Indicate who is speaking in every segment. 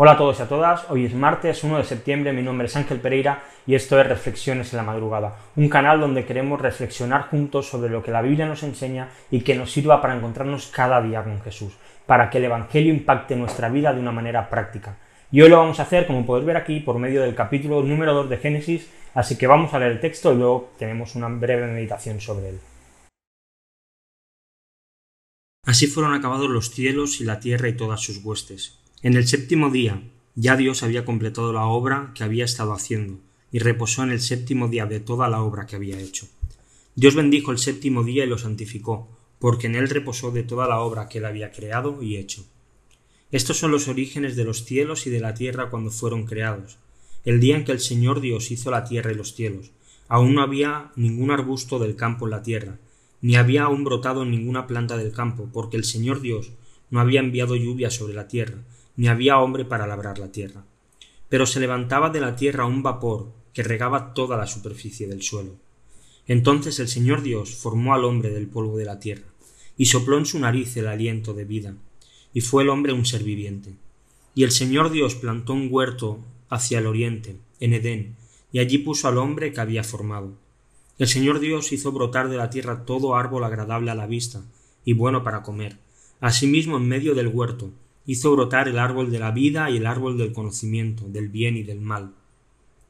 Speaker 1: Hola a todos y a todas, hoy es martes 1 de septiembre, mi nombre es Ángel Pereira y esto es Reflexiones en la Madrugada, un canal donde queremos reflexionar juntos sobre lo que la Biblia nos enseña y que nos sirva para encontrarnos cada día con Jesús, para que el Evangelio impacte nuestra vida de una manera práctica. Y hoy lo vamos a hacer, como podéis ver aquí, por medio del capítulo número 2 de Génesis, así que vamos a leer el texto y luego tenemos una breve meditación sobre él.
Speaker 2: Así fueron acabados los cielos y la tierra y todas sus huestes en el séptimo día ya Dios había completado la obra que había estado haciendo, y reposó en el séptimo día de toda la obra que había hecho. Dios bendijo el séptimo día y lo santificó, porque en él reposó de toda la obra que él había creado y hecho. Estos son los orígenes de los cielos y de la tierra cuando fueron creados, el día en que el Señor Dios hizo la tierra y los cielos. Aún no había ningún arbusto del campo en la tierra, ni había aún brotado ninguna planta del campo, porque el Señor Dios no había enviado lluvia sobre la tierra, ni había hombre para labrar la tierra. Pero se levantaba de la tierra un vapor que regaba toda la superficie del suelo. Entonces el Señor Dios formó al hombre del polvo de la tierra, y sopló en su nariz el aliento de vida, y fue el hombre un ser viviente. Y el Señor Dios plantó un huerto hacia el oriente, en Edén, y allí puso al hombre que había formado. El Señor Dios hizo brotar de la tierra todo árbol agradable a la vista, y bueno para comer. Asimismo en medio del huerto hizo brotar el árbol de la vida y el árbol del conocimiento, del bien y del mal.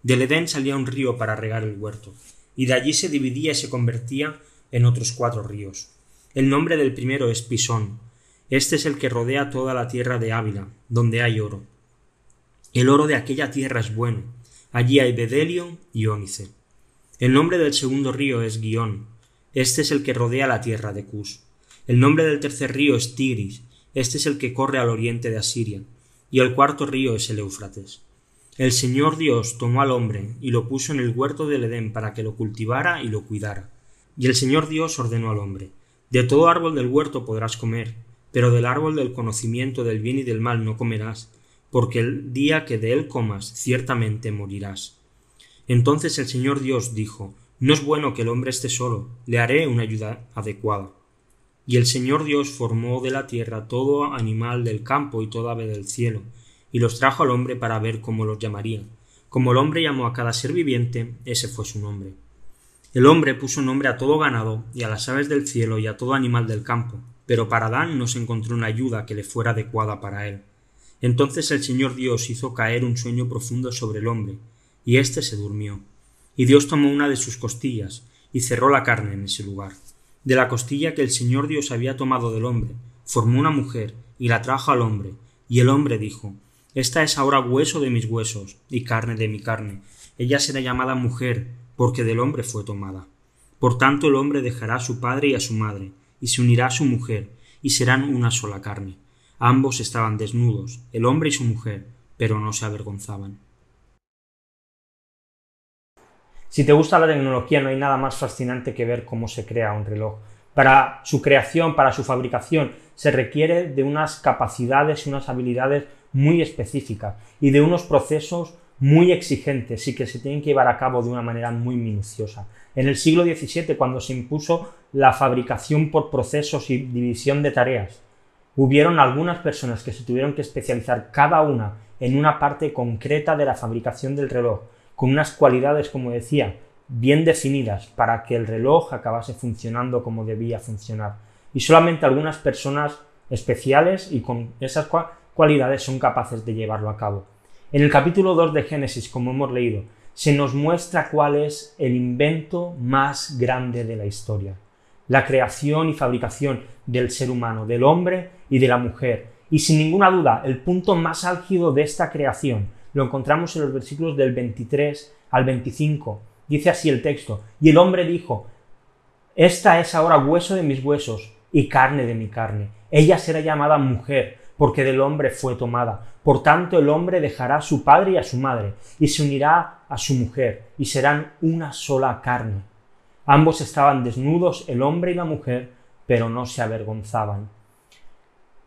Speaker 2: Del Edén salía un río para regar el huerto, y de allí se dividía y se convertía en otros cuatro ríos. El nombre del primero es Pisón. Este es el que rodea toda la tierra de Ávila, donde hay oro. El oro de aquella tierra es bueno. Allí hay bedelio y ónice. El nombre del segundo río es Guión. Este es el que rodea la tierra de Cus. El nombre del tercer río es Tigris. Este es el que corre al oriente de Asiria, y el cuarto río es el Éufrates. El Señor Dios tomó al hombre y lo puso en el huerto del Edén para que lo cultivara y lo cuidara. Y el Señor Dios ordenó al hombre De todo árbol del huerto podrás comer, pero del árbol del conocimiento del bien y del mal no comerás, porque el día que de él comas ciertamente morirás. Entonces el Señor Dios dijo No es bueno que el hombre esté solo, le haré una ayuda adecuada. Y el Señor Dios formó de la tierra todo animal del campo y toda ave del cielo, y los trajo al hombre para ver cómo los llamaría. Como el hombre llamó a cada ser viviente, ese fue su nombre. El hombre puso nombre a todo ganado y a las aves del cielo y a todo animal del campo, pero para Adán no se encontró una ayuda que le fuera adecuada para él. Entonces el Señor Dios hizo caer un sueño profundo sobre el hombre, y éste se durmió. Y Dios tomó una de sus costillas, y cerró la carne en ese lugar de la costilla que el Señor Dios había tomado del hombre, formó una mujer y la trajo al hombre, y el hombre dijo Esta es ahora hueso de mis huesos y carne de mi carne. Ella será llamada mujer, porque del hombre fue tomada. Por tanto el hombre dejará a su padre y a su madre, y se unirá a su mujer, y serán una sola carne. Ambos estaban desnudos, el hombre y su mujer, pero no se avergonzaban.
Speaker 1: Si te gusta la tecnología, no hay nada más fascinante que ver cómo se crea un reloj. Para su creación, para su fabricación, se requiere de unas capacidades y unas habilidades muy específicas y de unos procesos muy exigentes y que se tienen que llevar a cabo de una manera muy minuciosa. En el siglo XVII, cuando se impuso la fabricación por procesos y división de tareas, hubieron algunas personas que se tuvieron que especializar cada una en una parte concreta de la fabricación del reloj, con unas cualidades, como decía, bien definidas para que el reloj acabase funcionando como debía funcionar. Y solamente algunas personas especiales y con esas cualidades son capaces de llevarlo a cabo. En el capítulo 2 de Génesis, como hemos leído, se nos muestra cuál es el invento más grande de la historia. La creación y fabricación del ser humano, del hombre y de la mujer. Y sin ninguna duda, el punto más álgido de esta creación lo encontramos en los versículos del 23 al 25. Dice así el texto, y el hombre dijo, Esta es ahora hueso de mis huesos y carne de mi carne. Ella será llamada mujer, porque del hombre fue tomada. Por tanto el hombre dejará a su padre y a su madre, y se unirá a su mujer, y serán una sola carne. Ambos estaban desnudos, el hombre y la mujer, pero no se avergonzaban.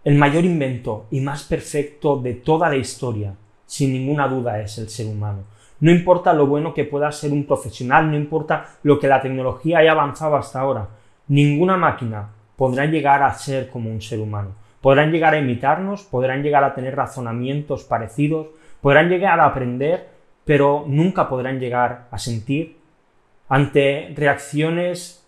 Speaker 1: El mayor invento y más perfecto de toda la historia sin ninguna duda es el ser humano. No importa lo bueno que pueda ser un profesional, no importa lo que la tecnología haya avanzado hasta ahora, ninguna máquina podrá llegar a ser como un ser humano, podrán llegar a imitarnos, podrán llegar a tener razonamientos parecidos, podrán llegar a aprender, pero nunca podrán llegar a sentir. Ante reacciones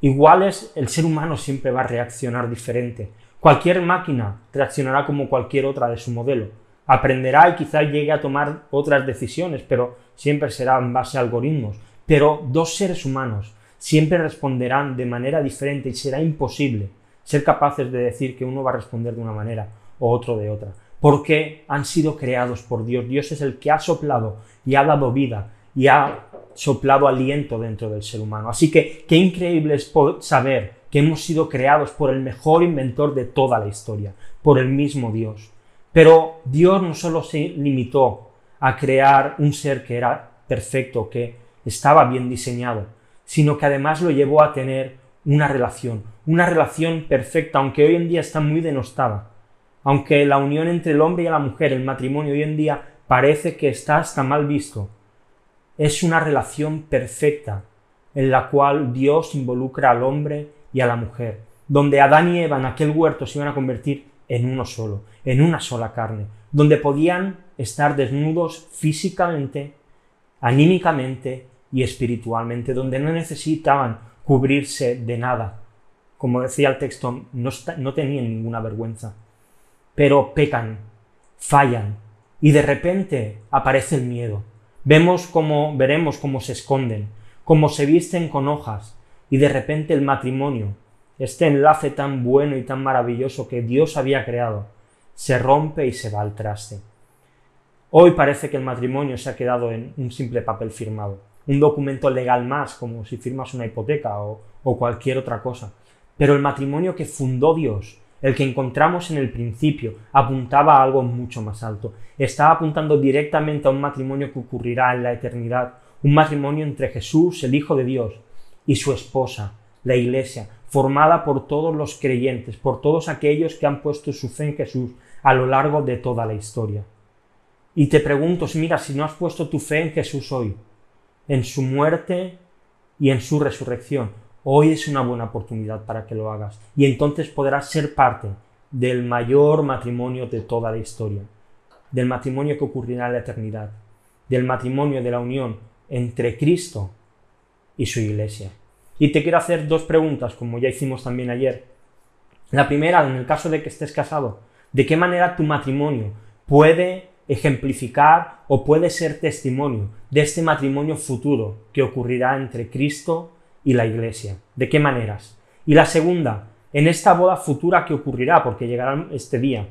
Speaker 1: iguales, el ser humano siempre va a reaccionar diferente. Cualquier máquina reaccionará como cualquier otra de su modelo. Aprenderá y quizá llegue a tomar otras decisiones, pero siempre será en base a algoritmos. Pero dos seres humanos siempre responderán de manera diferente y será imposible ser capaces de decir que uno va a responder de una manera o otro de otra, porque han sido creados por Dios. Dios es el que ha soplado y ha dado vida y ha soplado aliento dentro del ser humano. Así que qué increíble es saber que hemos sido creados por el mejor inventor de toda la historia, por el mismo Dios. Pero Dios no solo se limitó a crear un ser que era perfecto, que estaba bien diseñado, sino que además lo llevó a tener una relación, una relación perfecta, aunque hoy en día está muy denostada. Aunque la unión entre el hombre y la mujer, el matrimonio hoy en día parece que está hasta mal visto, es una relación perfecta en la cual Dios involucra al hombre y a la mujer, donde Adán y Eva en aquel huerto se iban a convertir en uno solo, en una sola carne, donde podían estar desnudos físicamente, anímicamente y espiritualmente, donde no necesitaban cubrirse de nada. Como decía el texto, no, no tenían ninguna vergüenza. Pero pecan, fallan, y de repente aparece el miedo. Vemos cómo, veremos cómo se esconden, cómo se visten con hojas, y de repente el matrimonio, este enlace tan bueno y tan maravilloso que Dios había creado, se rompe y se va al traste. Hoy parece que el matrimonio se ha quedado en un simple papel firmado un documento legal más, como si firmas una hipoteca o, cualquier otra cosa. Pero el matrimonio que fundó Dios, el que encontramos en el principio, apuntaba a algo mucho más alto. Estaba apuntando directamente a un matrimonio que ocurrirá en la eternidad, un matrimonio entre Jesús, el Hijo de Dios, y su esposa, la Iglesia, formada por todos los creyentes, por todos aquellos que han puesto su fe en Jesús a lo largo de toda la historia. Y te pregunto, mira, si no has puesto tu fe en Jesús hoy, en su muerte y en su resurrección. Hoy es una buena oportunidad para que lo hagas y entonces podrás ser parte del mayor matrimonio de toda la historia, del matrimonio que ocurrirá en la eternidad, del matrimonio de la unión entre Cristo y su iglesia. Y te quiero hacer dos preguntas, como ya hicimos también ayer. La primera, en el caso de que estés casado, ¿de qué manera tu matrimonio puede ejemplificar o puede ser testimonio de este matrimonio futuro que ocurrirá entre Cristo y la Iglesia. ¿De qué maneras? Y la segunda, en esta boda futura que ocurrirá, porque llegará este día,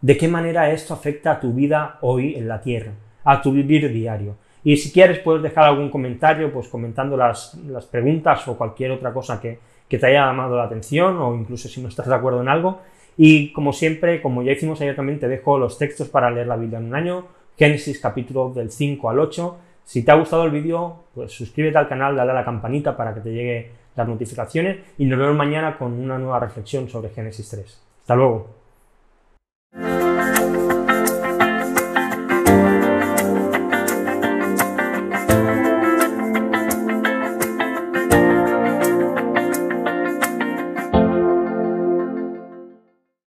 Speaker 1: ¿de qué manera esto afecta a tu vida hoy en la tierra, a tu vivir diario? Y si quieres puedes dejar algún comentario, pues comentando las, las preguntas o cualquier otra cosa que, que te haya llamado la atención o incluso si no estás de acuerdo en algo. Y como siempre, como ya hicimos ayer también, te dejo los textos para leer la Biblia en un año, Génesis capítulo del 5 al 8. Si te ha gustado el vídeo, pues suscríbete al canal, dale a la campanita para que te llegue las notificaciones y nos vemos mañana con una nueva reflexión sobre Génesis 3. Hasta luego.